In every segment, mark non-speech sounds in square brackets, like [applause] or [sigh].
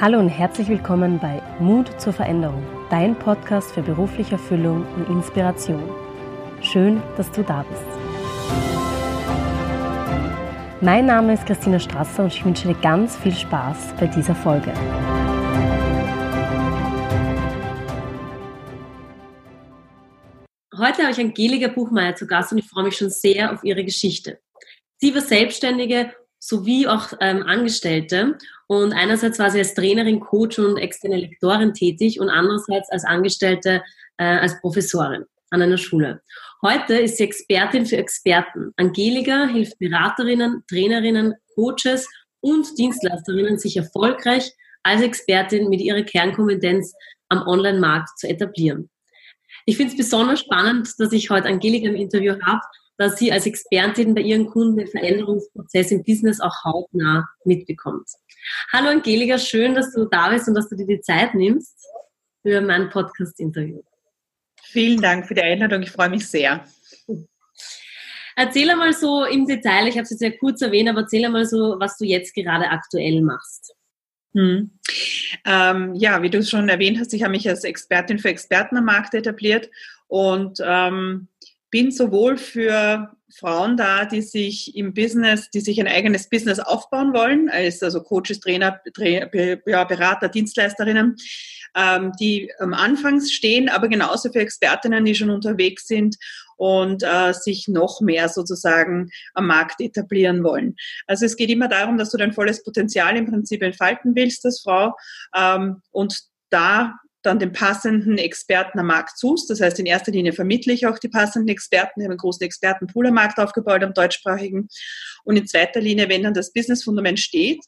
Hallo und herzlich willkommen bei Mut zur Veränderung, dein Podcast für berufliche Erfüllung und Inspiration. Schön, dass du da bist. Mein Name ist Christina Strasser und ich wünsche dir ganz viel Spaß bei dieser Folge. Heute habe ich Angelika Buchmeier zu Gast und ich freue mich schon sehr auf ihre Geschichte. Sie war Selbstständige sowie auch ähm, Angestellte. Und einerseits war sie als Trainerin, Coach und externe Lektorin tätig und andererseits als Angestellte, äh, als Professorin an einer Schule. Heute ist sie Expertin für Experten. Angelika hilft Beraterinnen, Trainerinnen, Coaches und Dienstleisterinnen, sich erfolgreich als Expertin mit ihrer Kernkompetenz am Online-Markt zu etablieren. Ich finde es besonders spannend, dass ich heute Angelika im Interview habe, dass sie als Expertin bei ihren Kunden den Veränderungsprozess im Business auch hautnah mitbekommt. Hallo Angelika, schön, dass du da bist und dass du dir die Zeit nimmst für mein Podcast-Interview. Vielen Dank für die Einladung, ich freue mich sehr. Erzähl einmal so im Detail, ich habe es jetzt ja kurz erwähnt, aber erzähl einmal so, was du jetzt gerade aktuell machst. Hm. Ähm, ja, wie du es schon erwähnt hast, ich habe mich als Expertin für Experten am Markt etabliert und ähm, bin sowohl für Frauen da, die sich im Business, die sich ein eigenes Business aufbauen wollen, als also Coaches, Trainer, Berater, Dienstleisterinnen, ähm, die am Anfang stehen, aber genauso für Expertinnen, die schon unterwegs sind und äh, sich noch mehr sozusagen am Markt etablieren wollen. Also es geht immer darum, dass du dein volles Potenzial im Prinzip entfalten willst als Frau ähm, und da dann den passenden Experten am Markt suchst. Das heißt, in erster Linie vermittle ich auch die passenden Experten. Ich habe einen großen Expertenpool am Markt aufgebaut, am deutschsprachigen. Und in zweiter Linie, wenn dann das Businessfundament steht,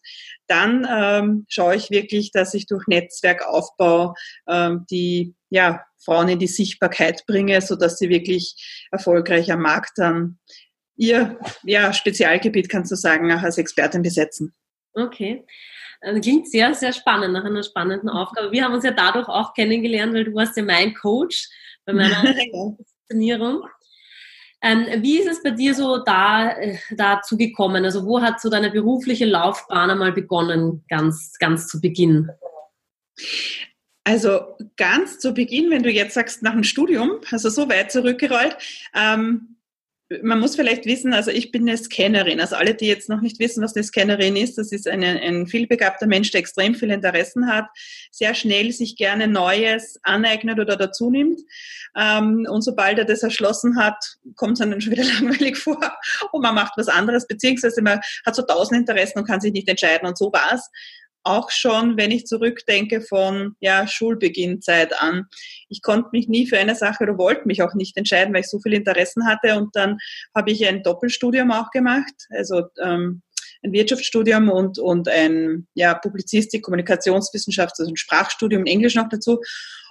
dann ähm, schaue ich wirklich, dass ich durch Netzwerkaufbau ähm, die ja, Frauen in die Sichtbarkeit bringe, so dass sie wirklich erfolgreich am Markt dann ihr ja, Spezialgebiet, kannst du sagen, auch als Expertin besetzen. Okay. Äh, klingt sehr, sehr spannend, nach einer spannenden Aufgabe. Wir haben uns ja dadurch auch kennengelernt, weil du warst ja mein Coach bei meiner [laughs] Positionierung. Ähm, wie ist es bei dir so da, äh, dazu gekommen? Also wo hat so deine berufliche Laufbahn einmal begonnen, ganz, ganz zu Beginn? Also ganz zu Beginn, wenn du jetzt sagst, nach dem Studium, also so weit zurückgerollt, ähm, man muss vielleicht wissen, also ich bin eine Scannerin. Also alle, die jetzt noch nicht wissen, was eine Scannerin ist, das ist eine, ein vielbegabter Mensch, der extrem viele Interessen hat, sehr schnell sich gerne Neues aneignet oder dazu nimmt. Ähm, und sobald er das erschlossen hat, kommt es dann schon wieder [laughs] langweilig vor und man macht was anderes, beziehungsweise man hat so tausend Interessen und kann sich nicht entscheiden. Und so war es auch schon, wenn ich zurückdenke von ja, Schulbeginnzeit an. Ich konnte mich nie für eine Sache oder wollte mich auch nicht entscheiden, weil ich so viele Interessen hatte. Und dann habe ich ein Doppelstudium auch gemacht, also ähm, ein Wirtschaftsstudium und, und ein ja, Publizistik, Kommunikationswissenschaft, also ein Sprachstudium in Englisch noch dazu.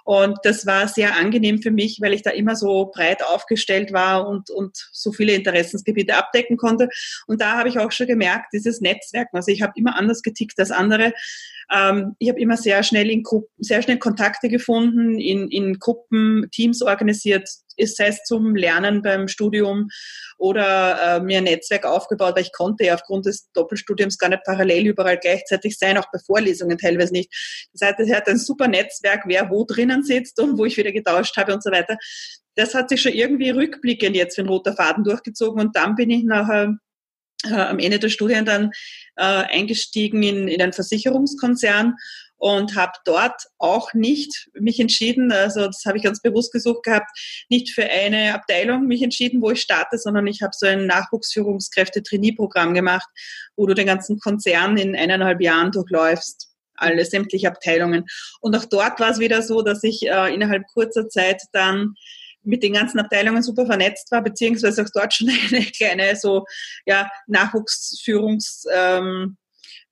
Und das war sehr angenehm für mich, weil ich da immer so breit aufgestellt war und, und so viele Interessensgebiete abdecken konnte. Und da habe ich auch schon gemerkt, dieses Netzwerk, also ich habe immer anders getickt als andere. Ähm, ich habe immer sehr schnell in Gruppen, sehr schnell Kontakte gefunden, in, in Gruppen, Teams organisiert, sei es zum Lernen beim Studium oder äh, mir ein Netzwerk aufgebaut, weil ich konnte ja aufgrund des Doppelstudiums gar nicht parallel überall gleichzeitig sein, auch bei Vorlesungen teilweise nicht. Das heißt, es hat ein super Netzwerk, wer wo drinnen sitzt und wo ich wieder getauscht habe und so weiter. Das hat sich schon irgendwie rückblickend jetzt für ein roter Faden durchgezogen und dann bin ich nachher äh, am Ende der Studien dann äh, eingestiegen in, in einen Versicherungskonzern und habe dort auch nicht mich entschieden, also das habe ich ganz bewusst gesucht gehabt, nicht für eine Abteilung mich entschieden, wo ich starte, sondern ich habe so ein Nachwuchsführungskräfte-Trainee-Programm gemacht, wo du den ganzen Konzern in eineinhalb Jahren durchläufst alle sämtliche Abteilungen. Und auch dort war es wieder so, dass ich äh, innerhalb kurzer Zeit dann mit den ganzen Abteilungen super vernetzt war, beziehungsweise auch dort [laughs] schon eine kleine so ja, Nachwuchsführungs ähm,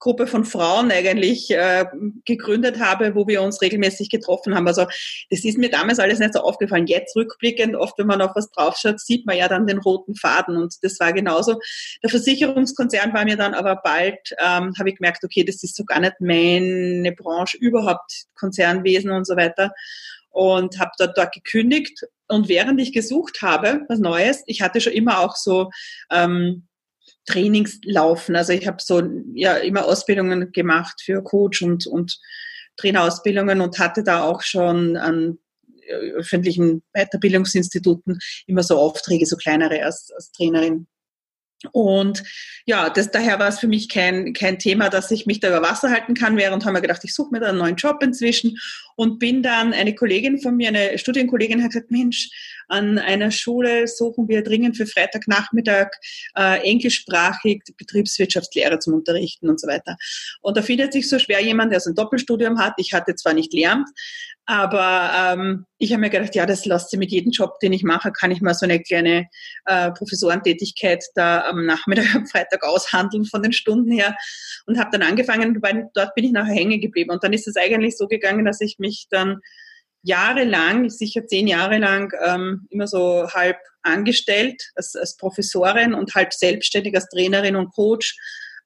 Gruppe von Frauen eigentlich äh, gegründet habe, wo wir uns regelmäßig getroffen haben. Also das ist mir damals alles nicht so aufgefallen. Jetzt rückblickend, oft wenn man auf was draufschaut, sieht man ja dann den roten Faden und das war genauso. Der Versicherungskonzern war mir dann aber bald, ähm, habe ich gemerkt, okay, das ist so gar nicht meine Branche überhaupt, Konzernwesen und so weiter und habe dort, dort gekündigt. Und während ich gesucht habe, was Neues, ich hatte schon immer auch so ähm, Trainings laufen. Also ich habe so ja immer Ausbildungen gemacht für Coach und, und Trainerausbildungen und hatte da auch schon an äh, öffentlichen Weiterbildungsinstituten immer so Aufträge, so kleinere als, als Trainerin. Und ja, das, daher war es für mich kein, kein Thema, dass ich mich da über Wasser halten kann. Während haben wir gedacht, ich suche mir da einen neuen Job inzwischen und bin dann eine Kollegin von mir, eine Studienkollegin, hat gesagt, Mensch, an einer Schule suchen wir dringend für Freitagnachmittag äh, englischsprachig Betriebswirtschaftslehre zum Unterrichten und so weiter. Und da findet sich so schwer jemand, der so ein Doppelstudium hat. Ich hatte zwar nicht Lehramt, aber ähm, ich habe mir gedacht, ja, das lasst sie mit jedem Job, den ich mache, kann ich mal so eine kleine äh, Professorentätigkeit da am Nachmittag, am Freitag aushandeln von den Stunden her und habe dann angefangen, weil dort bin ich nachher hängen geblieben. Und dann ist es eigentlich so gegangen, dass ich mich dann jahrelang, sicher zehn Jahre lang, ähm, immer so halb angestellt als, als Professorin und halb selbstständig als Trainerin und Coach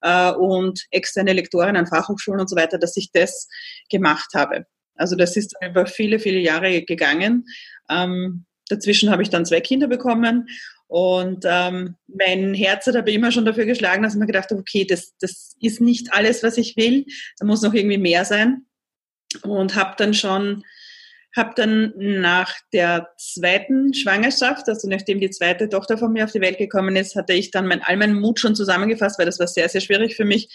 äh, und externe Lektorin an Fachhochschulen und so weiter, dass ich das gemacht habe. Also das ist über viele, viele Jahre gegangen. Ähm, dazwischen habe ich dann zwei Kinder bekommen und ähm, mein Herz hat aber immer schon dafür geschlagen, dass ich mir gedacht habe, okay, das, das ist nicht alles, was ich will. Da muss noch irgendwie mehr sein. Und habe dann schon, habe dann nach der zweiten Schwangerschaft, also nachdem die zweite Tochter von mir auf die Welt gekommen ist, hatte ich dann mein, all meinen Mut schon zusammengefasst, weil das war sehr, sehr schwierig für mich,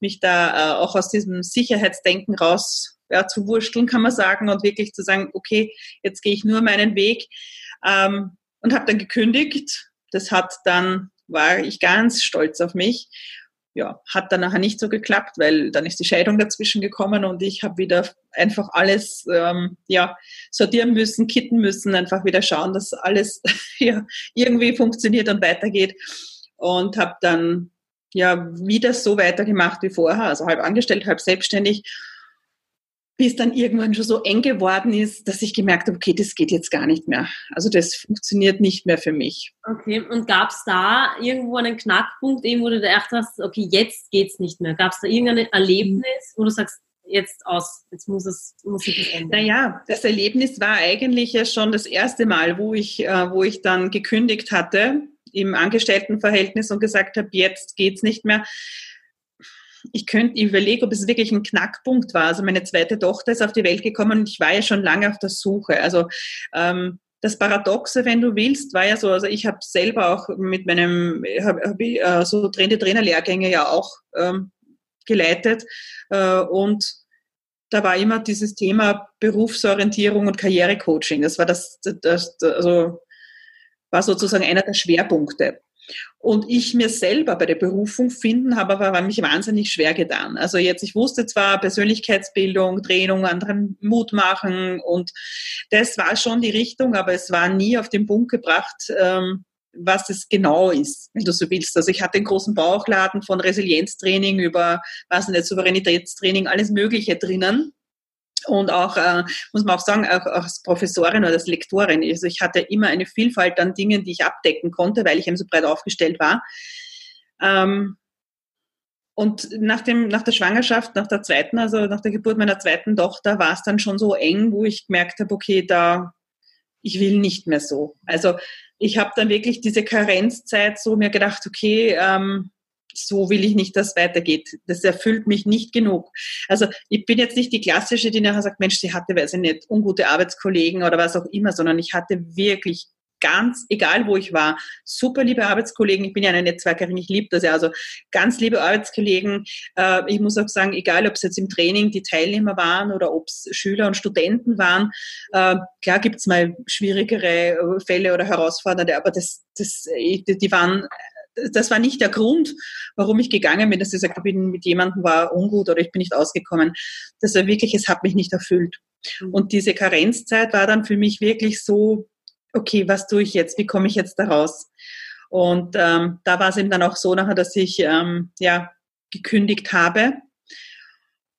mich da äh, auch aus diesem Sicherheitsdenken raus ja, zu wursteln, kann man sagen, und wirklich zu sagen, okay, jetzt gehe ich nur meinen Weg. Ähm, und habe dann gekündigt. Das hat dann, war ich ganz stolz auf mich. Ja, hat dann nachher nicht so geklappt, weil dann ist die Scheidung dazwischen gekommen und ich habe wieder einfach alles ähm, ja, sortieren müssen, kitten müssen, einfach wieder schauen, dass alles [laughs] ja, irgendwie funktioniert und weitergeht. Und habe dann ja wieder so weitergemacht wie vorher, also halb angestellt, halb selbstständig bis dann irgendwann schon so eng geworden ist, dass ich gemerkt habe, okay, das geht jetzt gar nicht mehr. Also das funktioniert nicht mehr für mich. Okay, und gab es da irgendwo einen Knackpunkt, eben, wo du gedacht hast, okay, jetzt geht's nicht mehr? Gab es da irgendein Erlebnis, wo du sagst, jetzt aus, jetzt muss es muss sich das ändern? Naja, das Erlebnis war eigentlich ja schon das erste Mal, wo ich, äh, wo ich dann gekündigt hatte im Angestelltenverhältnis und gesagt habe, jetzt geht's nicht mehr ich könnte, ich überlege, ob es wirklich ein Knackpunkt war. Also meine zweite Tochter ist auf die Welt gekommen und ich war ja schon lange auf der Suche. Also ähm, das Paradoxe, wenn du willst, war ja so, also ich habe selber auch mit meinem, habe hab ich äh, so Trainer Trainerlehrgänge ja auch ähm, geleitet äh, und da war immer dieses Thema Berufsorientierung und Karrierecoaching. Das war das, das, das also war sozusagen einer der Schwerpunkte. Und ich mir selber bei der Berufung finden habe aber mich wahnsinnig schwer getan. Also jetzt, ich wusste zwar Persönlichkeitsbildung, Training, anderen Mut machen und das war schon die Richtung, aber es war nie auf den Punkt gebracht, ähm, was es genau ist, wenn du so willst. Also ich hatte einen großen Bauchladen von Resilienztraining über, was nicht, Souveränitätstraining, alles Mögliche drinnen. Und auch, äh, muss man auch sagen, auch, auch als Professorin oder als Lektorin. Also ich hatte immer eine Vielfalt an Dingen, die ich abdecken konnte, weil ich eben so breit aufgestellt war. Ähm, und nach, dem, nach der Schwangerschaft, nach der zweiten, also nach der Geburt meiner zweiten Tochter, war es dann schon so eng, wo ich gemerkt habe, okay, da, ich will nicht mehr so. Also ich habe dann wirklich diese Karenzzeit so mir gedacht, okay, ähm, so will ich nicht, dass es weitergeht. Das erfüllt mich nicht genug. Also ich bin jetzt nicht die klassische, die nachher sagt, Mensch, sie hatte, weiß ich nicht, ungute Arbeitskollegen oder was auch immer, sondern ich hatte wirklich ganz, egal wo ich war, super liebe Arbeitskollegen. Ich bin ja eine Netzwerkerin, ich liebe das ja. Also ganz liebe Arbeitskollegen. Äh, ich muss auch sagen, egal ob es jetzt im Training die Teilnehmer waren oder ob es Schüler und Studenten waren, äh, klar gibt es mal schwierigere Fälle oder herausfordernde, aber das, das, die waren das war nicht der Grund, warum ich gegangen bin, dass ich gesagt habe, mit jemandem war ungut oder ich bin nicht ausgekommen. Das war wirklich, es hat mich nicht erfüllt. Mhm. Und diese Karenzzeit war dann für mich wirklich so, okay, was tue ich jetzt? Wie komme ich jetzt da raus? Und ähm, da war es eben dann auch so nachher, dass ich ähm, ja gekündigt habe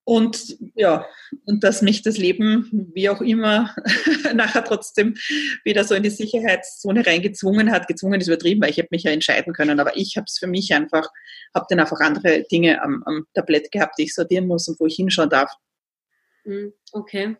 und ja, und dass mich das Leben, wie auch immer, [laughs] nachher trotzdem wieder so in die Sicherheitszone reingezwungen hat. Gezwungen ist übertrieben, weil ich hätte mich ja entscheiden können. Aber ich habe es für mich einfach, habe dann einfach andere Dinge am, am Tablett gehabt, die ich sortieren muss und wo ich hinschauen darf. Hm, okay.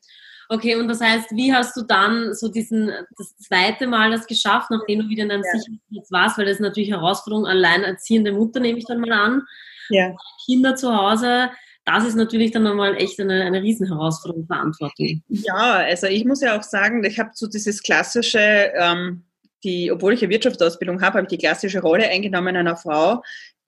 Okay, und das heißt, wie hast du dann so diesen, das zweite Mal das geschafft, nachdem du wieder in einem ja. Sicherheitsplatz warst, weil das ist natürlich Herausforderung, alleinerziehende Mutter nehme ich dann mal an. Ja. Kinder zu Hause, das ist natürlich dann nochmal echt eine, eine Riesenherausforderung, Verantwortung. Ja, also ich muss ja auch sagen, ich habe so dieses klassische, ähm, die, obwohl ich eine Wirtschaftsausbildung habe, habe ich die klassische Rolle eingenommen einer Frau,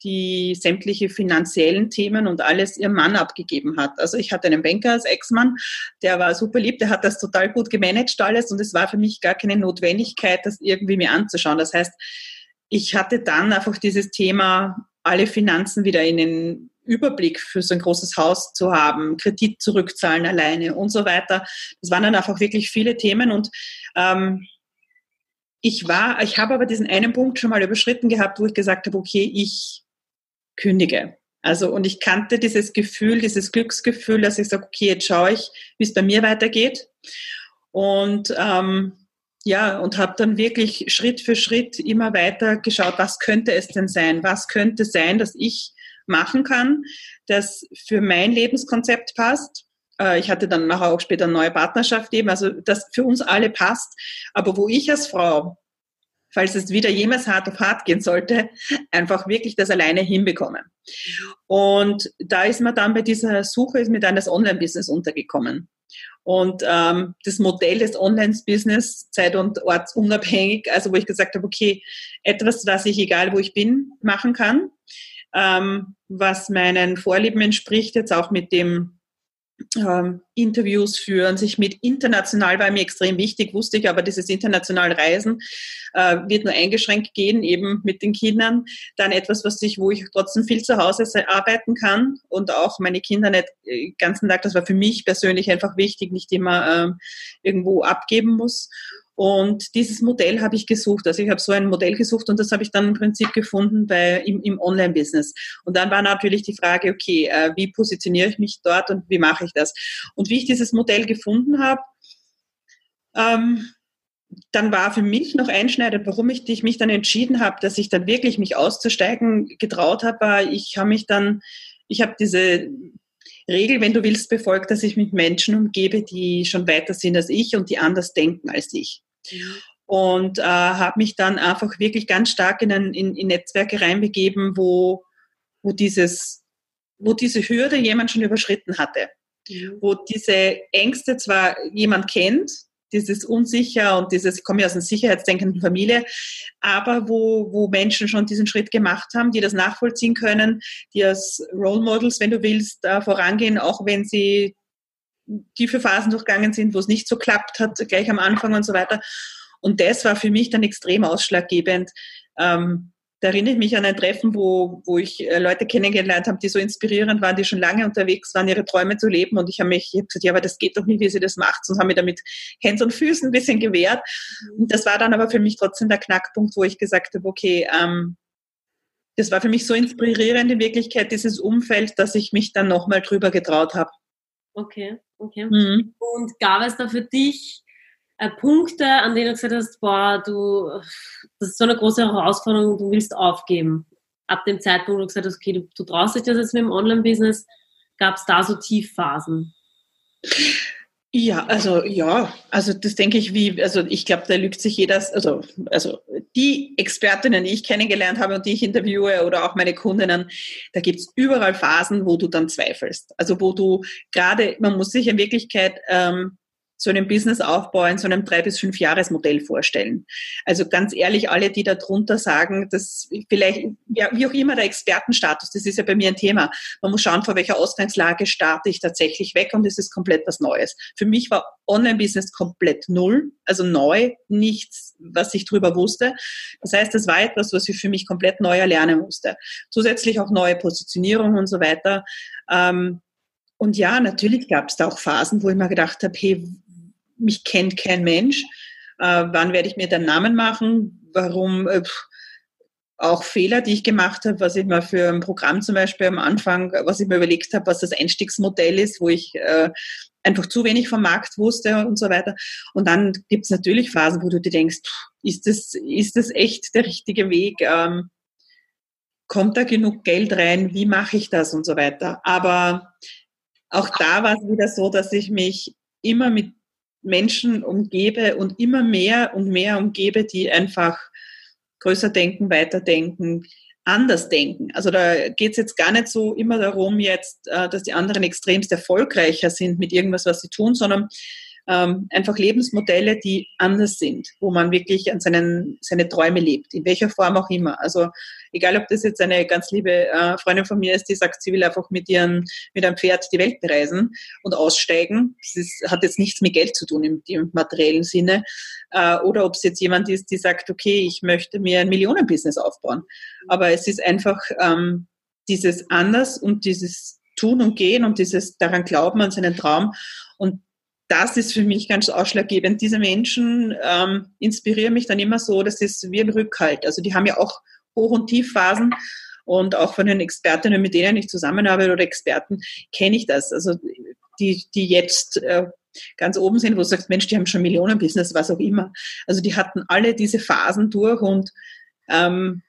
die sämtliche finanziellen Themen und alles ihrem Mann abgegeben hat. Also ich hatte einen Banker als Ex-Mann, der war super lieb, der hat das total gut gemanagt alles und es war für mich gar keine Notwendigkeit, das irgendwie mir anzuschauen. Das heißt, ich hatte dann einfach dieses Thema, alle Finanzen wieder in den Überblick für so ein großes Haus zu haben, Kredit zurückzahlen alleine und so weiter. Das waren dann einfach wirklich viele Themen und ähm, ich war, ich habe aber diesen einen Punkt schon mal überschritten gehabt, wo ich gesagt habe, okay, ich kündige. Also, und ich kannte dieses Gefühl, dieses Glücksgefühl, dass ich sage, okay, jetzt schaue ich, wie es bei mir weitergeht. Und ähm, ja, und habe dann wirklich Schritt für Schritt immer weiter geschaut, was könnte es denn sein? Was könnte sein, dass ich machen kann, das für mein Lebenskonzept passt? Äh, ich hatte dann nachher auch später eine neue Partnerschaft eben, also das für uns alle passt, aber wo ich als Frau falls es wieder jemals hart auf hart gehen sollte, einfach wirklich das alleine hinbekommen. Und da ist man dann bei dieser Suche, ist mir dann das Online-Business untergekommen. Und ähm, das Modell des Online-Business, zeit- und ortsunabhängig, also wo ich gesagt habe, okay, etwas, was ich, egal wo ich bin, machen kann, ähm, was meinen Vorlieben entspricht, jetzt auch mit dem ähm, Interviews führen, sich mit international war mir extrem wichtig, wusste ich, aber dieses internationale Reisen äh, wird nur eingeschränkt gehen, eben mit den Kindern. Dann etwas, was ich, wo ich trotzdem viel zu Hause arbeiten kann und auch meine Kinder nicht den äh, ganzen Tag, das war für mich persönlich einfach wichtig, nicht immer ähm, irgendwo abgeben muss. Und dieses Modell habe ich gesucht. Also ich habe so ein Modell gesucht und das habe ich dann im Prinzip gefunden bei, im, im Online-Business. Und dann war natürlich die Frage, okay, äh, wie positioniere ich mich dort und wie mache ich das? Und wie ich dieses Modell gefunden habe, ähm, dann war für mich noch einschneidend, warum ich, ich mich dann entschieden habe, dass ich dann wirklich mich auszusteigen getraut habe. Ich habe mich dann, ich habe diese Regel, wenn du willst, befolgt, dass ich mit Menschen umgebe, die schon weiter sind als ich und die anders denken als ich. Und äh, habe mich dann einfach wirklich ganz stark in, ein, in, in Netzwerke reinbegeben, wo, wo, dieses, wo diese Hürde jemand schon überschritten hatte. Mhm. Wo diese Ängste zwar jemand kennt, dieses Unsicher und dieses, ich komme ja aus einer sicherheitsdenkenden Familie, aber wo, wo Menschen schon diesen Schritt gemacht haben, die das nachvollziehen können, die als Role Models, wenn du willst, da vorangehen, auch wenn sie tiefe Phasen durchgangen sind, wo es nicht so klappt hat, gleich am Anfang und so weiter. Und das war für mich dann extrem ausschlaggebend. Ähm, da erinnere ich mich an ein Treffen, wo, wo ich äh, Leute kennengelernt habe, die so inspirierend waren, die schon lange unterwegs waren, ihre Träume zu leben. Und ich habe mich ich hab gesagt, ja, aber das geht doch nicht, wie sie das macht. Und habe mich damit Händen und Füßen ein bisschen gewehrt. Und das war dann aber für mich trotzdem der Knackpunkt, wo ich gesagt habe, okay, ähm, das war für mich so inspirierend in Wirklichkeit, dieses Umfeld, dass ich mich dann nochmal drüber getraut habe. Okay, okay. Mhm. Und gab es da für dich äh, Punkte, an denen du gesagt hast, boah, du, das ist so eine große Herausforderung, du willst aufgeben? Ab dem Zeitpunkt, wo du gesagt hast, okay, du, du traust dich das jetzt mit dem Online-Business, gab es da so Tiefphasen? Ja, also ja, also das denke ich wie, also ich glaube, da lügt sich jeder, also, also die Expertinnen, die ich kennengelernt habe und die ich interviewe oder auch meine Kundinnen, da gibt's überall Phasen, wo du dann zweifelst. Also wo du gerade, man muss sich in Wirklichkeit ähm, so einen Businessaufbau in so einem drei bis fünf Jahresmodell vorstellen. Also ganz ehrlich, alle, die da drunter sagen, dass vielleicht, ja, wie auch immer der Expertenstatus, das ist ja bei mir ein Thema. Man muss schauen, vor welcher Ausgangslage starte ich tatsächlich weg und es ist komplett was Neues. Für mich war Online-Business komplett null, also neu, nichts, was ich drüber wusste. Das heißt, das war etwas, was ich für mich komplett neu erlernen musste. Zusätzlich auch neue Positionierung und so weiter. Ähm, und ja, natürlich gab es da auch Phasen, wo ich mir gedacht habe, hey, mich kennt kein Mensch. Äh, wann werde ich mir den Namen machen? Warum? Äh, auch Fehler, die ich gemacht habe, was ich mir für ein Programm zum Beispiel am Anfang, was ich mir überlegt habe, was das Einstiegsmodell ist, wo ich äh, einfach zu wenig vom Markt wusste und so weiter. Und dann gibt es natürlich Phasen, wo du dir denkst, ist das, ist das echt der richtige Weg? Ähm, kommt da genug Geld rein? Wie mache ich das und so weiter? Aber auch da war es wieder so, dass ich mich immer mit Menschen umgebe und immer mehr und mehr umgebe, die einfach größer denken, weiter denken, anders denken. Also da geht es jetzt gar nicht so immer darum, jetzt, äh, dass die anderen extremst erfolgreicher sind mit irgendwas, was sie tun, sondern ähm, einfach Lebensmodelle, die anders sind, wo man wirklich an seinen, seine Träume lebt, in welcher Form auch immer. Also egal, ob das jetzt eine ganz liebe äh, Freundin von mir ist, die sagt, sie will einfach mit ihren, mit einem Pferd die Welt bereisen und aussteigen. Das ist, hat jetzt nichts mit Geld zu tun im, im materiellen Sinne. Äh, oder ob es jetzt jemand ist, die sagt, okay, ich möchte mir ein Millionenbusiness aufbauen. Aber es ist einfach ähm, dieses anders und dieses Tun und Gehen und dieses daran glauben an seinen Traum. Und das ist für mich ganz ausschlaggebend. Diese Menschen ähm, inspirieren mich dann immer so, das ist wie ein Rückhalt. Also die haben ja auch Hoch- und Tiefphasen und auch von den Expertinnen, mit denen ich zusammenarbeite oder Experten, kenne ich das. Also die, die jetzt äh, ganz oben sind, wo du sagst, Mensch, die haben schon Millionenbusiness, was auch immer. Also die hatten alle diese Phasen durch und ähm,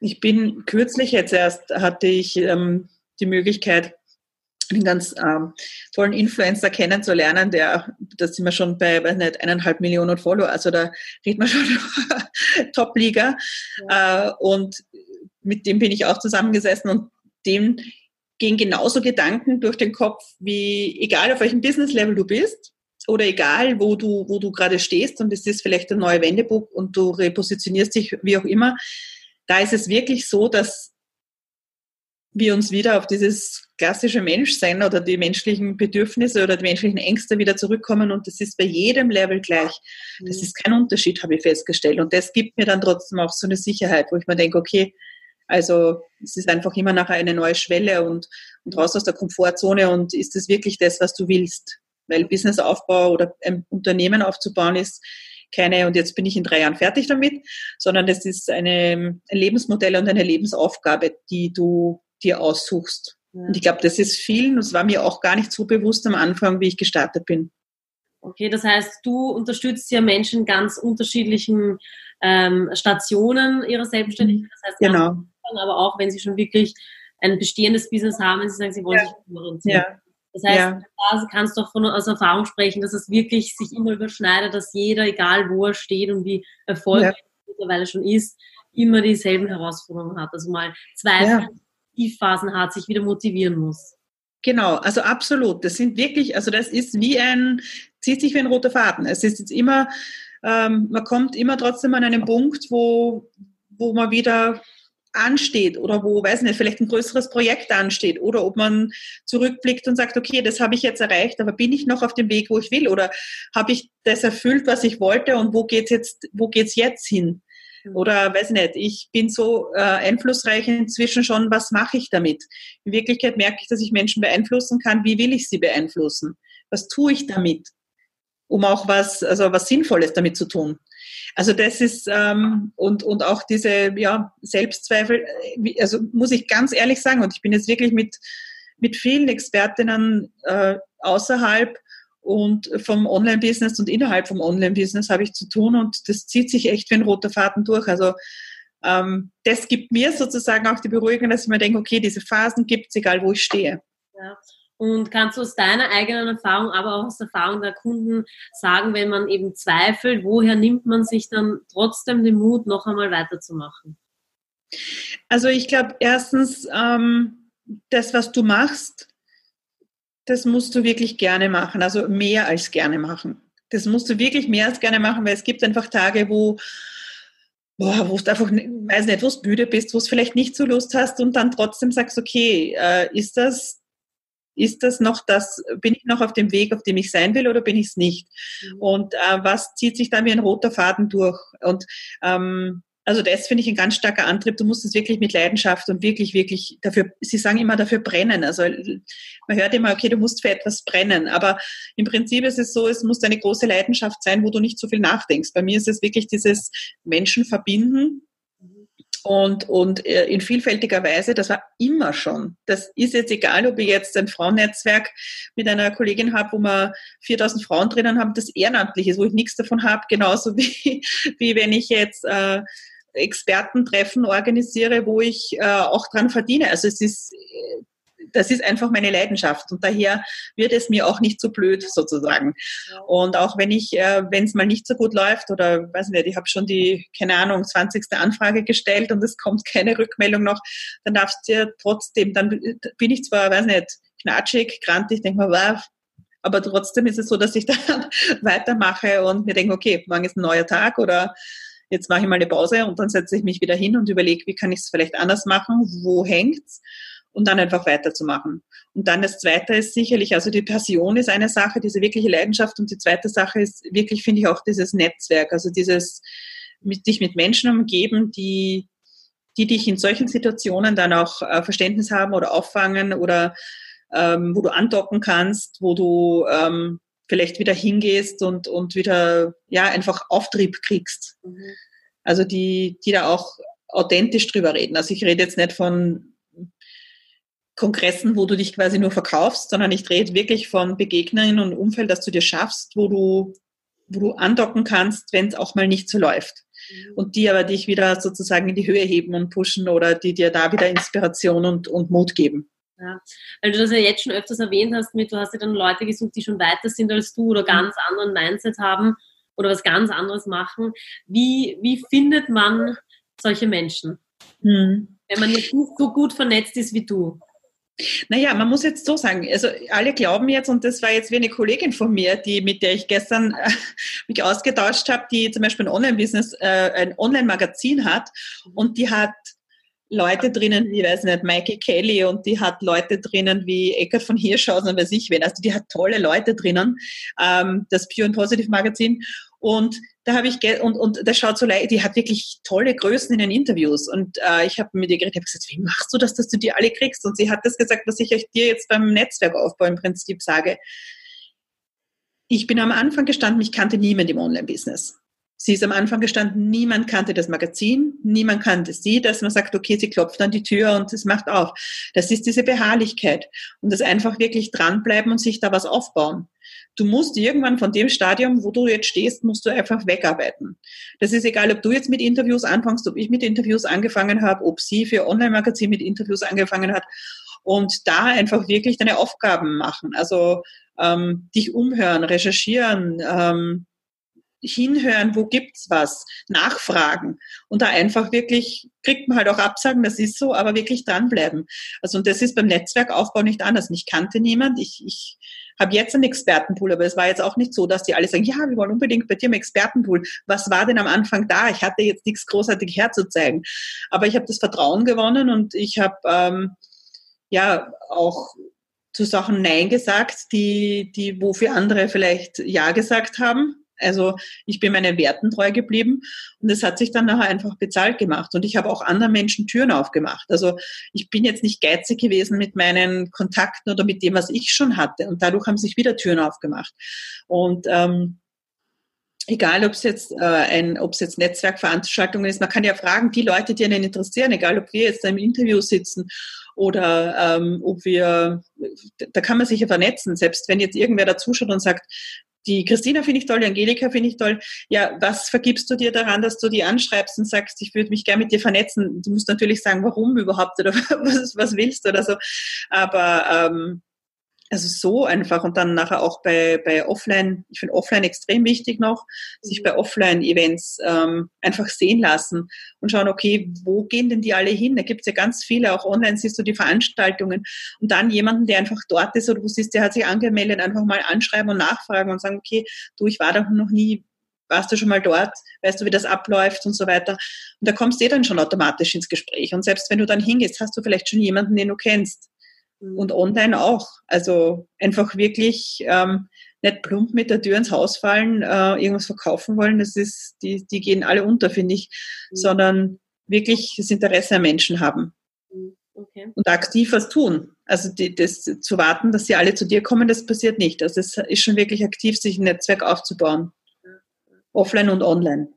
ich bin kürzlich jetzt erst hatte ich ähm, die Möglichkeit, einen ganz ähm, tollen Influencer kennenzulernen, der, da sind wir schon bei, weiß nicht, eineinhalb Millionen Follower, also da redet man [laughs] schon Top-Liga. Ja. Äh, und mit dem bin ich auch zusammengesessen und dem gehen genauso Gedanken durch den Kopf, wie egal auf welchem Business-Level du bist oder egal, wo du, wo du gerade stehst und es ist vielleicht ein neuer Wendebuch und du repositionierst dich wie auch immer, da ist es wirklich so, dass wir uns wieder auf dieses klassische Menschsein oder die menschlichen Bedürfnisse oder die menschlichen Ängste wieder zurückkommen und das ist bei jedem Level gleich. Das mhm. ist kein Unterschied, habe ich festgestellt. Und das gibt mir dann trotzdem auch so eine Sicherheit, wo ich mir denke, okay, also es ist einfach immer nachher eine neue Schwelle und, und raus aus der Komfortzone und ist es wirklich das, was du willst? Weil Businessaufbau oder ein Unternehmen aufzubauen ist keine, und jetzt bin ich in drei Jahren fertig damit, sondern das ist eine, ein Lebensmodell und eine Lebensaufgabe, die du dir aussuchst. Und ich glaube, das ist vielen, das war mir auch gar nicht so bewusst am Anfang, wie ich gestartet bin. Okay, das heißt, du unterstützt ja Menschen ganz unterschiedlichen ähm, Stationen ihrer Selbstständigkeit. Das heißt, genau. Anfang, aber auch wenn sie schon wirklich ein bestehendes Business haben, wenn sie sagen, sie wollen ja. sich orientieren. Ja. Das heißt, ja. da kannst du auch von, aus Erfahrung sprechen, dass es wirklich sich immer überschneidet, dass jeder, egal wo er steht und wie erfolgreich ja. mittlerweile schon ist, immer dieselben Herausforderungen hat. Also mal Zweifel, ja. Tiefphasen hat, sich wieder motivieren muss. Genau, also absolut. Das sind wirklich, also das ist wie ein, zieht sich wie ein roter Faden. Es ist jetzt immer, ähm, man kommt immer trotzdem an einen Punkt, wo, wo man wieder ansteht oder wo, weiß nicht, vielleicht ein größeres Projekt ansteht oder ob man zurückblickt und sagt, okay, das habe ich jetzt erreicht, aber bin ich noch auf dem Weg, wo ich will oder habe ich das erfüllt, was ich wollte und wo geht's jetzt, jetzt hin? Oder weiß nicht, ich bin so äh, einflussreich inzwischen schon, was mache ich damit? In Wirklichkeit merke ich, dass ich Menschen beeinflussen kann. Wie will ich sie beeinflussen? Was tue ich damit? Um auch was, also was Sinnvolles damit zu tun. Also das ist ähm, und und auch diese ja Selbstzweifel. Äh, also muss ich ganz ehrlich sagen und ich bin jetzt wirklich mit mit vielen Expertinnen äh, außerhalb und vom Online-Business und innerhalb vom Online-Business habe ich zu tun und das zieht sich echt wie ein roter Faden durch. Also ähm, das gibt mir sozusagen auch die Beruhigung, dass ich mir denke, okay, diese Phasen gibt es, egal wo ich stehe. Ja. Und kannst du aus deiner eigenen Erfahrung, aber auch aus der Erfahrung der Kunden sagen, wenn man eben zweifelt, woher nimmt man sich dann trotzdem den Mut, noch einmal weiterzumachen? Also ich glaube, erstens, ähm, das, was du machst, das musst du wirklich gerne machen, also mehr als gerne machen. Das musst du wirklich mehr als gerne machen, weil es gibt einfach Tage, wo, boah, wo du einfach, weiß nicht, wo du müde bist, wo du vielleicht nicht so Lust hast und dann trotzdem sagst, okay, äh, ist das, ist das noch das, bin ich noch auf dem Weg, auf dem ich sein will oder bin ich es nicht? Mhm. Und äh, was zieht sich dann wie ein roter Faden durch? Und ähm, also das finde ich ein ganz starker Antrieb. Du musst es wirklich mit Leidenschaft und wirklich, wirklich dafür, sie sagen immer dafür brennen. Also man hört immer, okay, du musst für etwas brennen. Aber im Prinzip ist es so, es muss eine große Leidenschaft sein, wo du nicht so viel nachdenkst. Bei mir ist es wirklich dieses Menschen verbinden, und, und äh, in vielfältiger Weise, das war immer schon. Das ist jetzt egal, ob ich jetzt ein Frauennetzwerk mit einer Kollegin habe, wo wir 4000 Frauen drinnen haben, das ehrenamtlich ist, wo ich nichts davon habe, genauso [laughs] wie, wie wenn ich jetzt äh, Expertentreffen organisiere, wo ich äh, auch dran verdiene. Also es ist, äh, das ist einfach meine Leidenschaft und daher wird es mir auch nicht so blöd sozusagen. Und auch wenn ich, äh, wenn es mal nicht so gut läuft oder weiß nicht, ich habe schon die, keine Ahnung, 20. Anfrage gestellt und es kommt keine Rückmeldung noch, dann darfst du ja trotzdem, dann bin ich zwar, weiß nicht, knatschig, grantig, denke mal, wow, aber trotzdem ist es so, dass ich [laughs] dann weitermache und mir denke, okay, morgen ist ein neuer Tag oder jetzt mache ich mal eine Pause und dann setze ich mich wieder hin und überlege, wie kann ich es vielleicht anders machen, wo hängt's und dann einfach weiterzumachen. Und dann das Zweite ist sicherlich, also die Passion ist eine Sache, diese wirkliche Leidenschaft und die zweite Sache ist wirklich, finde ich, auch dieses Netzwerk, also dieses mit dich mit Menschen umgeben, die, die dich in solchen Situationen dann auch äh, Verständnis haben oder auffangen oder ähm, wo du andocken kannst, wo du ähm, vielleicht wieder hingehst und, und wieder ja einfach Auftrieb kriegst. Mhm. Also die, die da auch authentisch drüber reden. Also ich rede jetzt nicht von Kongressen, wo du dich quasi nur verkaufst, sondern ich rede wirklich von Begegnungen und Umfeld, das du dir schaffst, wo du, wo du andocken kannst, wenn es auch mal nicht so läuft. Mhm. Und die aber dich wieder sozusagen in die Höhe heben und pushen oder die dir da wieder Inspiration und, und Mut geben. Ja, weil du das ja jetzt schon öfters erwähnt hast, mit, du hast ja dann Leute gesucht, die schon weiter sind als du oder mhm. ganz anderen Mindset haben oder was ganz anderes machen. Wie, wie findet man solche Menschen? Hm. Wenn man nicht so gut vernetzt ist wie du. Naja, man muss jetzt so sagen, also alle glauben jetzt, und das war jetzt wie eine Kollegin von mir, die, mit der ich gestern äh, mich ausgetauscht habe, die zum Beispiel ein Online-Business, äh, ein Online-Magazin hat und die hat Leute drinnen wie, weiß nicht, Mikey Kelly und die hat Leute drinnen wie Eckert von Hirschhausen weiß ich wen. Also die hat tolle Leute drinnen, ähm, das Pure and Positive Magazin. Und da habe ich, und, und das schaut so leid, die hat wirklich tolle Größen in den Interviews. Und äh, ich habe mit ihr geredet, habe gesagt, wie machst du das, dass du die alle kriegst? Und sie hat das gesagt, was ich euch dir jetzt beim Netzwerkaufbau im Prinzip sage. Ich bin am Anfang gestanden, ich kannte niemand im Online-Business. Sie ist am Anfang gestanden, niemand kannte das Magazin, niemand kannte sie, dass man sagt, okay, sie klopft an die Tür und es macht auf. Das ist diese Beharrlichkeit und das einfach wirklich dranbleiben und sich da was aufbauen. Du musst irgendwann von dem Stadium, wo du jetzt stehst, musst du einfach wegarbeiten. Das ist egal, ob du jetzt mit Interviews anfängst, ob ich mit Interviews angefangen habe, ob sie für Online-Magazin mit Interviews angefangen hat und da einfach wirklich deine Aufgaben machen. Also ähm, dich umhören, recherchieren, ähm, hinhören, wo gibt's was, nachfragen und da einfach wirklich, kriegt man halt auch Absagen, das ist so, aber wirklich dranbleiben. Also und das ist beim Netzwerkaufbau nicht anders. Ich kannte niemand, ich, ich habe jetzt einen Expertenpool, aber es war jetzt auch nicht so, dass die alle sagen, ja, wir wollen unbedingt bei dir im Expertenpool. Was war denn am Anfang da? Ich hatte jetzt nichts großartig herzuzeigen, aber ich habe das Vertrauen gewonnen und ich habe ähm, ja auch zu Sachen Nein gesagt, die, die, wofür andere vielleicht Ja gesagt haben. Also ich bin meinen Werten treu geblieben und es hat sich dann nachher einfach bezahlt gemacht. Und ich habe auch anderen Menschen Türen aufgemacht. Also ich bin jetzt nicht geizig gewesen mit meinen Kontakten oder mit dem, was ich schon hatte. Und dadurch haben sich wieder Türen aufgemacht. Und ähm, egal ob es jetzt äh, jetzt Netzwerkveranstaltungen ist, man kann ja fragen, die Leute, die einen interessieren, egal ob wir jetzt im Interview sitzen oder ähm, ob wir, da kann man sich ja vernetzen, selbst wenn jetzt irgendwer da zuschaut und sagt, die Christina finde ich toll, die Angelika finde ich toll. Ja, was vergibst du dir daran, dass du die anschreibst und sagst, ich würde mich gerne mit dir vernetzen? Du musst natürlich sagen, warum überhaupt oder [laughs] was, was willst du oder so. Aber ähm, also so einfach und dann nachher auch bei, bei Offline, ich finde Offline extrem wichtig noch, sich bei Offline-Events ähm, einfach sehen lassen und schauen, okay, wo gehen denn die alle hin? Da gibt es ja ganz viele, auch online siehst du die Veranstaltungen und dann jemanden, der einfach dort ist oder du siehst, der hat sich angemeldet, einfach mal anschreiben und nachfragen und sagen, okay, du, ich war doch noch nie, warst du schon mal dort, weißt du, wie das abläuft und so weiter. Und da kommst du eh dann schon automatisch ins Gespräch. Und selbst wenn du dann hingehst, hast du vielleicht schon jemanden, den du kennst und online auch. Also einfach wirklich ähm, nicht plump mit der Tür ins Haus fallen, äh, irgendwas verkaufen wollen. Das ist, die, die gehen alle unter, finde ich, mhm. sondern wirklich das Interesse an Menschen haben. Mhm. Okay. Und aktiv was tun. Also die, das zu warten, dass sie alle zu dir kommen, das passiert nicht. Also es ist schon wirklich aktiv, sich ein Netzwerk aufzubauen. Offline und online.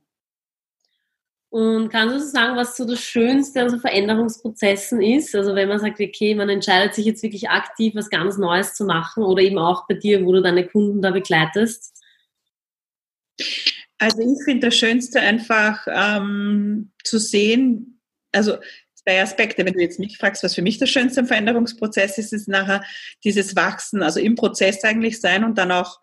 Und kannst du so sagen, was so das Schönste an so Veränderungsprozessen ist? Also wenn man sagt, okay, man entscheidet sich jetzt wirklich aktiv, was ganz Neues zu machen oder eben auch bei dir, wo du deine Kunden da begleitest? Also ich finde das Schönste einfach ähm, zu sehen, also zwei Aspekte. Wenn du jetzt mich fragst, was für mich das schönste Veränderungsprozess ist, ist nachher dieses Wachsen, also im Prozess eigentlich sein und dann auch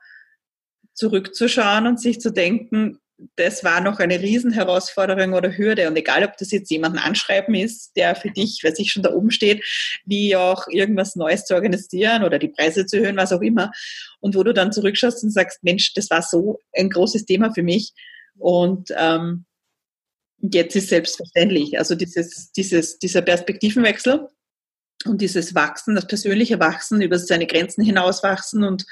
zurückzuschauen und sich zu denken, das war noch eine Riesenherausforderung oder Hürde. Und egal, ob das jetzt jemanden anschreiben ist, der für dich, weiß ich, schon da oben steht, wie auch irgendwas Neues zu organisieren oder die Preise zu erhöhen, was auch immer. Und wo du dann zurückschaust und sagst, Mensch, das war so ein großes Thema für mich. Und ähm, jetzt ist selbstverständlich. Also dieses, dieses, dieser Perspektivenwechsel und dieses Wachsen, das persönliche Wachsen, über seine Grenzen hinauswachsen und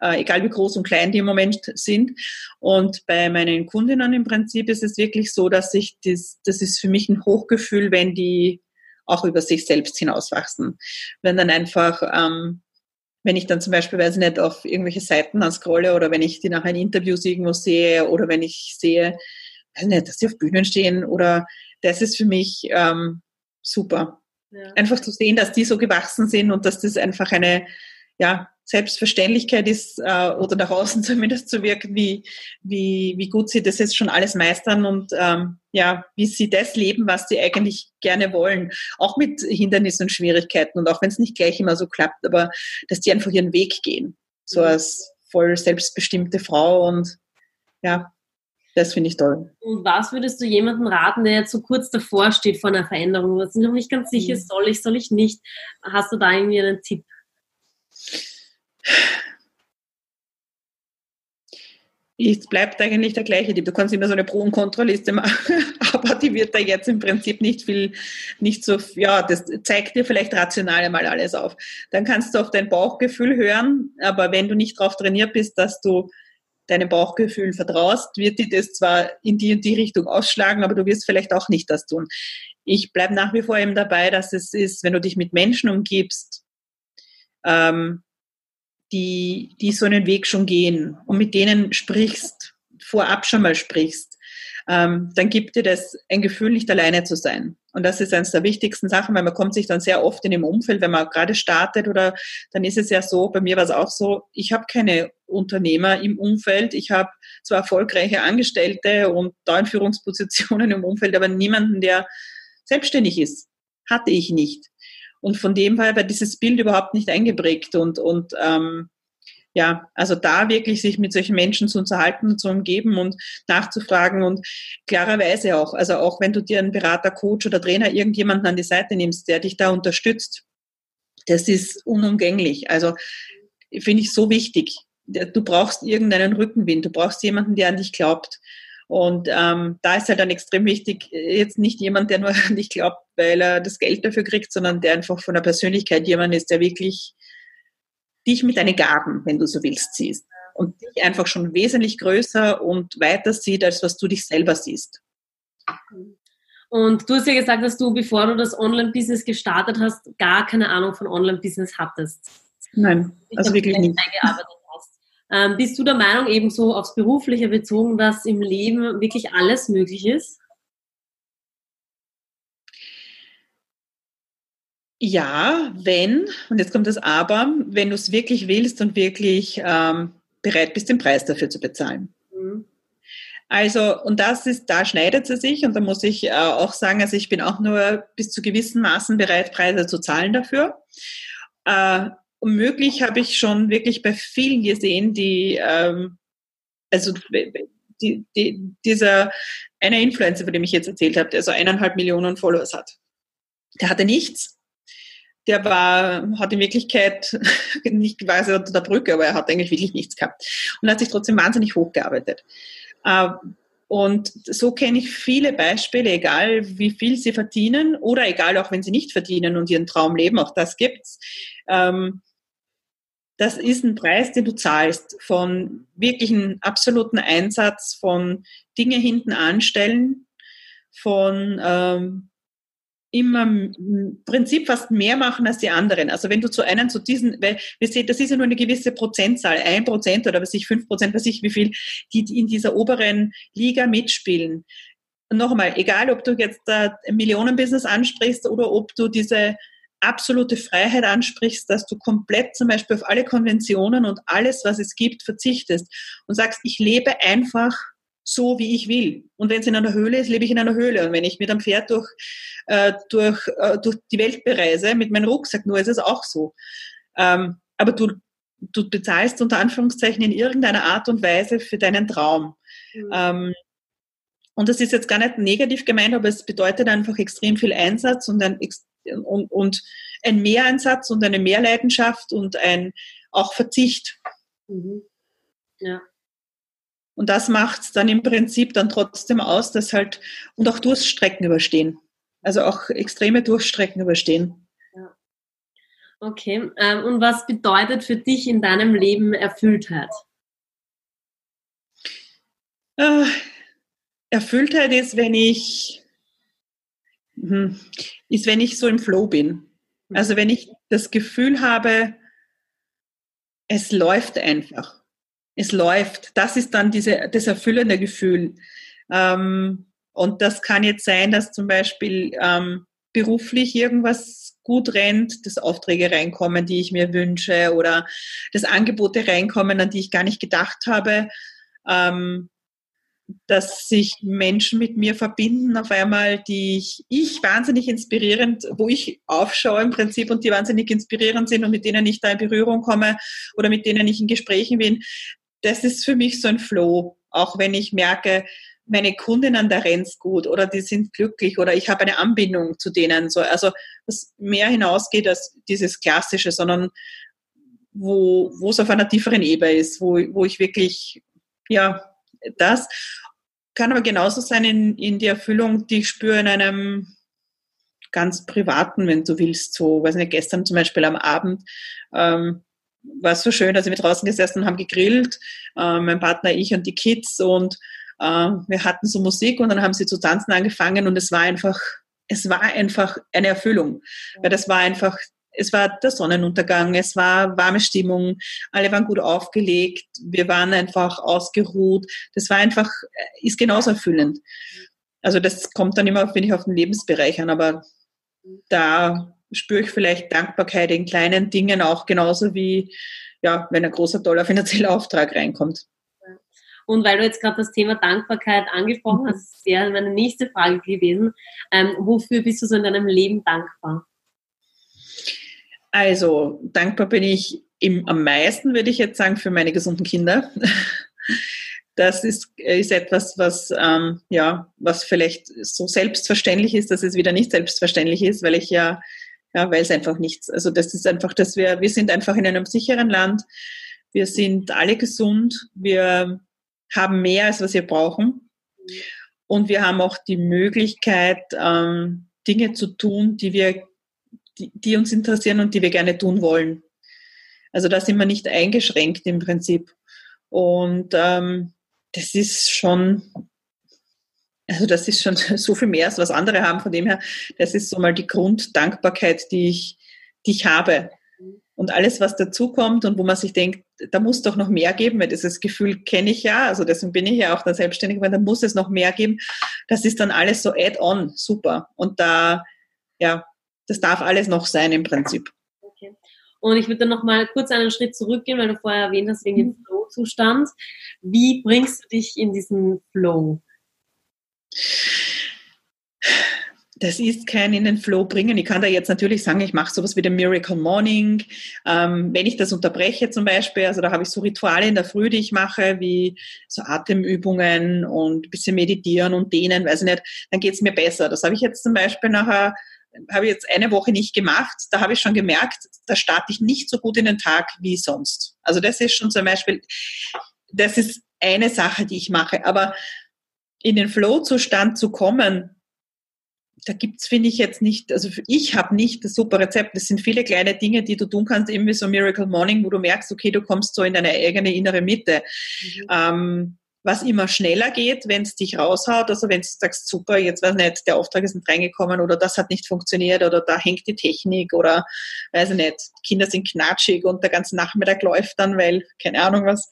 äh, egal wie groß und klein die im Moment sind. Und bei meinen Kundinnen im Prinzip ist es wirklich so, dass ich das, das ist für mich ein Hochgefühl, wenn die auch über sich selbst hinauswachsen. Wenn dann einfach, ähm, wenn ich dann zum Beispiel, weiß ich nicht, auf irgendwelche Seiten anscrolle oder wenn ich die nach einem Interview irgendwo sehe oder wenn ich sehe, weiß nicht, dass sie auf Bühnen stehen oder das ist für mich ähm, super. Ja. Einfach zu sehen, dass die so gewachsen sind und dass das einfach eine ja, Selbstverständlichkeit ist äh, oder nach außen [laughs] zumindest zu wirken, wie, wie, wie gut sie das jetzt schon alles meistern und ähm, ja, wie sie das leben, was sie eigentlich gerne wollen. Auch mit Hindernissen und Schwierigkeiten und auch wenn es nicht gleich immer so klappt, aber dass die einfach ihren Weg gehen. So mhm. als voll selbstbestimmte Frau und ja, das finde ich toll. Und was würdest du jemandem raten, der jetzt so kurz davor steht vor einer Veränderung, was noch nicht ganz sicher ist, mhm. soll ich, soll ich nicht? Hast du da irgendwie einen Tipp? Es bleibt eigentlich der gleiche Tipp. Du kannst immer so eine Pro- und Kontraliste machen, [laughs] aber die wird da jetzt im Prinzip nicht viel, nicht so, ja, das zeigt dir vielleicht rational einmal alles auf. Dann kannst du auf dein Bauchgefühl hören, aber wenn du nicht darauf trainiert bist, dass du deinem Bauchgefühl vertraust, wird dir das zwar in die und die Richtung ausschlagen, aber du wirst vielleicht auch nicht das tun. Ich bleibe nach wie vor eben dabei, dass es ist, wenn du dich mit Menschen umgibst, ähm, die, die so einen Weg schon gehen und mit denen sprichst, vorab schon mal sprichst, ähm, dann gibt dir das ein Gefühl, nicht alleine zu sein. Und das ist eines der wichtigsten Sachen, weil man kommt sich dann sehr oft in dem Umfeld, wenn man gerade startet oder dann ist es ja so, bei mir war es auch so, ich habe keine Unternehmer im Umfeld, ich habe zwar erfolgreiche Angestellte und da in Führungspositionen im Umfeld, aber niemanden, der selbstständig ist, hatte ich nicht. Und von dem war dieses Bild überhaupt nicht eingeprägt und, und ähm, ja, also da wirklich sich mit solchen Menschen zu unterhalten und zu umgeben und nachzufragen und klarerweise auch, also auch wenn du dir einen Berater, Coach oder Trainer irgendjemanden an die Seite nimmst, der dich da unterstützt, das ist unumgänglich. Also finde ich so wichtig. Du brauchst irgendeinen Rückenwind, du brauchst jemanden, der an dich glaubt. Und ähm, da ist halt dann extrem wichtig, jetzt nicht jemand, der nur an dich glaubt, weil er das Geld dafür kriegt, sondern der einfach von der Persönlichkeit jemand ist, der wirklich dich mit deinen Gaben, wenn du so willst, siehst. Und dich einfach schon wesentlich größer und weiter sieht, als was du dich selber siehst. Und du hast ja gesagt, dass du, bevor du das Online-Business gestartet hast, gar keine Ahnung von Online-Business hattest. Nein, also wirklich nicht. Ähm, bist du der Meinung, eben so aufs Berufliche bezogen, dass im Leben wirklich alles möglich ist? Ja, wenn, und jetzt kommt das Aber, wenn du es wirklich willst und wirklich ähm, bereit bist, den Preis dafür zu bezahlen. Mhm. Also, und das ist, da schneidet sie sich und da muss ich äh, auch sagen, also ich bin auch nur bis zu gewissen Maßen bereit, Preise zu zahlen dafür. Äh, und möglich habe ich schon wirklich bei vielen gesehen, die, ähm, also die, die, dieser eine Influencer, von dem ich jetzt erzählt habe, der so eineinhalb Millionen Followers hat. Der hatte nichts der war, hat in Wirklichkeit [laughs] nicht quasi unter der Brücke, aber er hat eigentlich wirklich nichts gehabt und hat sich trotzdem wahnsinnig hochgearbeitet. Ähm, und so kenne ich viele Beispiele, egal wie viel sie verdienen oder egal auch wenn sie nicht verdienen und ihren Traum leben, auch das gibt's. Ähm, das ist ein Preis, den du zahlst von wirklichen absoluten Einsatz, von Dinge hinten anstellen, von ähm, immer im Prinzip fast mehr machen als die anderen. Also wenn du zu einem zu diesen, weil wir sehen, das ist ja nur eine gewisse Prozentzahl, ein Prozent oder was ich, fünf Prozent, was ich, wie viel, die in dieser oberen Liga mitspielen. Und noch einmal, egal ob du jetzt ein Millionenbusiness ansprichst oder ob du diese absolute Freiheit ansprichst, dass du komplett zum Beispiel auf alle Konventionen und alles, was es gibt, verzichtest und sagst, ich lebe einfach so, wie ich will. Und wenn es in einer Höhle ist, lebe ich in einer Höhle. Und wenn ich mit einem Pferd durch, äh, durch, äh, durch die Welt bereise, mit meinem Rucksack nur, ist es auch so. Ähm, aber du, du bezahlst unter Anführungszeichen in irgendeiner Art und Weise für deinen Traum. Mhm. Ähm, und das ist jetzt gar nicht negativ gemeint, aber es bedeutet einfach extrem viel Einsatz und ein, und, und ein Mehreinsatz und eine Mehrleidenschaft und ein auch Verzicht. Mhm. Ja. Und das macht es dann im Prinzip dann trotzdem aus, dass halt, und auch Durststrecken überstehen. Also auch extreme Durststrecken überstehen. Ja. Okay. Ähm, und was bedeutet für dich in deinem Leben Erfülltheit? Äh, Erfülltheit ist, wenn ich, hm, ist, wenn ich so im Flow bin. Also wenn ich das Gefühl habe, es läuft einfach. Es läuft. Das ist dann diese, das erfüllende Gefühl. Ähm, und das kann jetzt sein, dass zum Beispiel ähm, beruflich irgendwas gut rennt, dass Aufträge reinkommen, die ich mir wünsche oder dass Angebote reinkommen, an die ich gar nicht gedacht habe. Ähm, dass sich Menschen mit mir verbinden, auf einmal, die ich, ich wahnsinnig inspirierend, wo ich aufschaue im Prinzip und die wahnsinnig inspirierend sind und mit denen ich da in Berührung komme oder mit denen ich in Gesprächen bin. Das ist für mich so ein Flow, auch wenn ich merke, meine Kundinnen, da rennt's gut oder die sind glücklich oder ich habe eine Anbindung zu denen. So, also was mehr hinausgeht als dieses Klassische, sondern wo, wo es auf einer tieferen Ebene ist, wo, wo ich wirklich, ja, das. Kann aber genauso sein in, in die Erfüllung, die ich spüre in einem ganz privaten, wenn du willst, so, weiß nicht, gestern zum Beispiel am Abend, ähm, war so schön, dass wir draußen gesessen und haben gegrillt, äh, mein Partner, ich und die Kids und äh, wir hatten so Musik und dann haben sie zu tanzen angefangen und es war einfach, es war einfach eine Erfüllung, weil das war einfach es war der Sonnenuntergang, es war warme Stimmung, alle waren gut aufgelegt, wir waren einfach ausgeruht. Das war einfach, äh, ist genauso erfüllend. Also das kommt dann immer, finde ich, auf den Lebensbereich an, aber da spüre ich vielleicht Dankbarkeit in kleinen Dingen auch genauso wie, ja, wenn ein großer, toller finanzieller Auftrag reinkommt. Und weil du jetzt gerade das Thema Dankbarkeit angesprochen hast, wäre meine nächste Frage gewesen. Ähm, wofür bist du so in deinem Leben dankbar? Also, dankbar bin ich im, am meisten, würde ich jetzt sagen, für meine gesunden Kinder. [laughs] Das ist, ist etwas, was, ähm, ja, was vielleicht so selbstverständlich ist, dass es wieder nicht selbstverständlich ist, weil ich ja, ja, weil es einfach nichts, also das ist einfach, dass wir, wir sind einfach in einem sicheren Land, wir sind alle gesund, wir haben mehr, als was wir brauchen und wir haben auch die Möglichkeit, ähm, Dinge zu tun, die wir die, die uns interessieren und die wir gerne tun wollen. Also da sind wir nicht eingeschränkt im Prinzip. Und ähm, das ist schon, also das ist schon [laughs] so viel mehr, als was andere haben. Von dem her, das ist so mal die Grunddankbarkeit, die ich, die ich habe. Und alles, was dazukommt und wo man sich denkt, da muss doch noch mehr geben, weil dieses Gefühl kenne ich ja, also deswegen bin ich ja auch da selbstständig, weil da muss es noch mehr geben. Das ist dann alles so add-on, super. Und da, ja, das darf alles noch sein im Prinzip. Okay. Und ich würde dann noch mal kurz einen Schritt zurückgehen, weil du vorher erwähnt hast, wegen dem mhm. Flow-Zustand. Wie bringst du dich in diesen Flow? Das ist kein in den Flow bringen. Ich kann da jetzt natürlich sagen, ich mache sowas wie den Miracle Morning. Ähm, wenn ich das unterbreche zum Beispiel, also da habe ich so Rituale in der Früh, die ich mache, wie so Atemübungen und ein bisschen meditieren und dehnen, weiß ich nicht, dann geht es mir besser. Das habe ich jetzt zum Beispiel nachher habe ich jetzt eine Woche nicht gemacht, da habe ich schon gemerkt, da starte ich nicht so gut in den Tag wie sonst. Also das ist schon zum Beispiel, das ist eine Sache, die ich mache. Aber in den Flow-Zustand zu kommen, da gibt's finde ich, jetzt nicht, also ich habe nicht das super Rezept. Das sind viele kleine Dinge, die du tun kannst, eben wie so Miracle Morning, wo du merkst, okay, du kommst so in deine eigene innere Mitte. Mhm. Ähm, was immer schneller geht, wenn es dich raushaut. Also wenn du sagst, super, jetzt weiß nicht, der Auftrag ist nicht reingekommen oder das hat nicht funktioniert oder da hängt die Technik oder weiß ich nicht, Kinder sind knatschig und der ganze Nachmittag läuft dann, weil keine Ahnung was.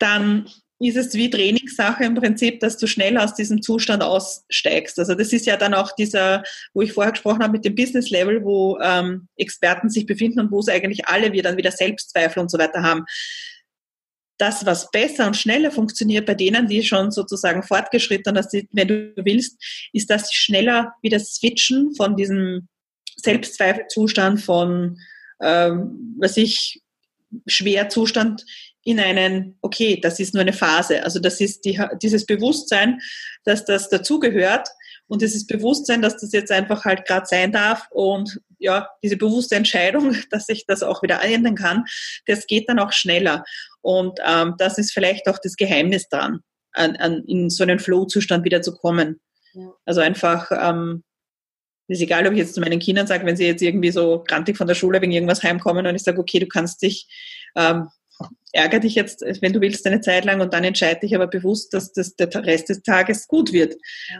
Dann ist es wie Trainingssache im Prinzip, dass du schnell aus diesem Zustand aussteigst. Also das ist ja dann auch dieser, wo ich vorher gesprochen habe mit dem Business Level, wo ähm, Experten sich befinden und wo es eigentlich alle wir dann wieder Selbstzweifel und so weiter haben das, was besser und schneller funktioniert bei denen, die schon sozusagen fortgeschritten sind, wenn du willst, ist, dass sie schneller wieder switchen von diesem Selbstzweifelzustand von, ähm, was ich, Schwerzustand in einen, okay, das ist nur eine Phase. Also das ist die, dieses Bewusstsein, dass das dazugehört und dieses Bewusstsein, dass das jetzt einfach halt gerade sein darf und ja, diese bewusste Entscheidung, [laughs] dass ich das auch wieder ändern kann, das geht dann auch schneller. Und ähm, das ist vielleicht auch das Geheimnis dran, an, an, in so einen Flow-Zustand wieder zu kommen. Ja. Also einfach, ähm, ist egal, ob ich jetzt zu meinen Kindern sage, wenn sie jetzt irgendwie so grantig von der Schule wegen irgendwas heimkommen und ich sage, okay, du kannst dich ähm, ärger dich jetzt, wenn du willst, eine Zeit lang und dann entscheide dich aber bewusst, dass das der Rest des Tages gut wird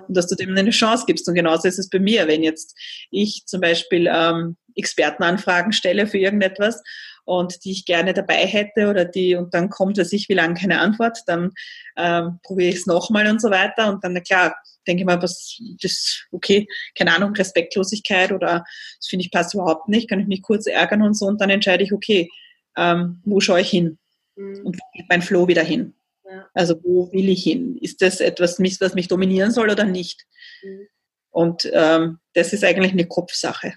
und dass du dem eine Chance gibst. Und genauso ist es bei mir, wenn jetzt ich zum Beispiel ähm, Expertenanfragen stelle für irgendetwas und die ich gerne dabei hätte oder die und dann kommt, dass ich wie lange keine Antwort, dann ähm, probiere ich es nochmal und so weiter. Und dann, na klar, denke ich mal, was das, okay, keine Ahnung, Respektlosigkeit oder das finde ich passt überhaupt nicht, kann ich mich kurz ärgern und so. Und dann entscheide ich, okay, ähm, wo schaue ich hin? Mhm. Und wo geht mein Flow wieder hin? Ja. Also wo will ich hin? Ist das etwas, was mich dominieren soll oder nicht? Mhm. Und ähm, das ist eigentlich eine Kopfsache.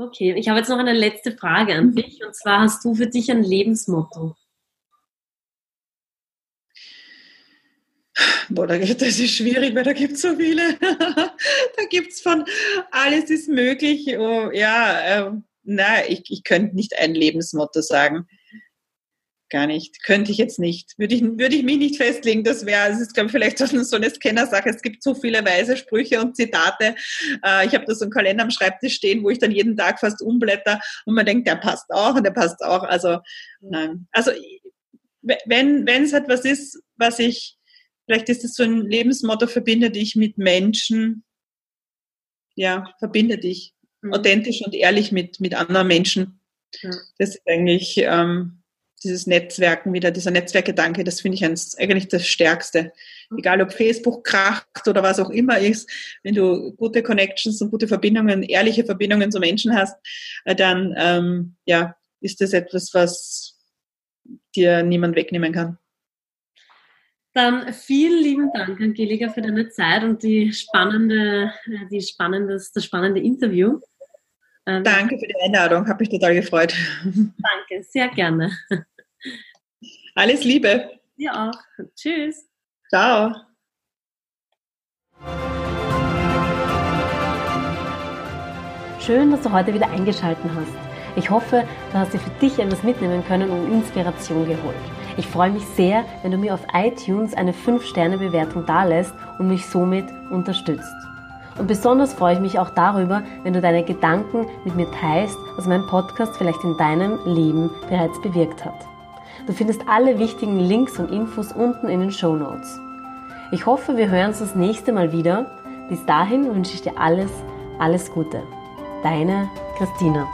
Okay, ich habe jetzt noch eine letzte Frage an mhm. dich. Und zwar hast du für dich ein Lebensmotto? Boah, das ist schwierig, weil da gibt es so viele. [laughs] da gibt es von alles ist möglich. Oh, ja, äh, na, ich, ich könnte nicht ein Lebensmotto sagen. Gar nicht. Könnte ich jetzt nicht. Würde ich, würde ich mich nicht festlegen. Das wäre, es ist, glaube ich, vielleicht so eine Scanner-Sache. Es gibt so viele weise Sprüche und Zitate. Äh, ich habe da so einen Kalender am Schreibtisch stehen, wo ich dann jeden Tag fast umblätter und man denkt, der passt auch und der passt auch. Also, nein. Also, wenn, wenn es etwas ist, was ich, vielleicht ist es so ein Lebensmotto, verbinde dich mit Menschen. Ja, verbinde dich mhm. Authentisch und ehrlich mit, mit anderen Menschen. Ja. Das ist eigentlich ähm, dieses Netzwerken wieder, dieser Netzwerkgedanke, das finde ich eigentlich das Stärkste. Mhm. Egal ob Facebook kracht oder was auch immer ist, wenn du gute Connections und gute Verbindungen, ehrliche Verbindungen zu Menschen hast, äh, dann ähm, ja, ist das etwas, was dir niemand wegnehmen kann. Dann vielen lieben Dank, Angelika, für deine Zeit und die spannende, äh, die spannendes, das spannende Interview. Ähm, Danke für die Einladung, habe mich total gefreut. [laughs] Danke, sehr gerne. Alles Liebe. Dir auch. Tschüss. Ciao. Schön, dass du heute wieder eingeschaltet hast. Ich hoffe, du hast dir für dich etwas mitnehmen können und Inspiration geholt. Ich freue mich sehr, wenn du mir auf iTunes eine 5-Sterne-Bewertung dalässt und mich somit unterstützt. Und besonders freue ich mich auch darüber, wenn du deine Gedanken mit mir teilst, was mein Podcast vielleicht in deinem Leben bereits bewirkt hat. Du findest alle wichtigen Links und Infos unten in den Show Notes. Ich hoffe, wir hören uns das nächste Mal wieder. Bis dahin wünsche ich dir alles, alles Gute. Deine Christina.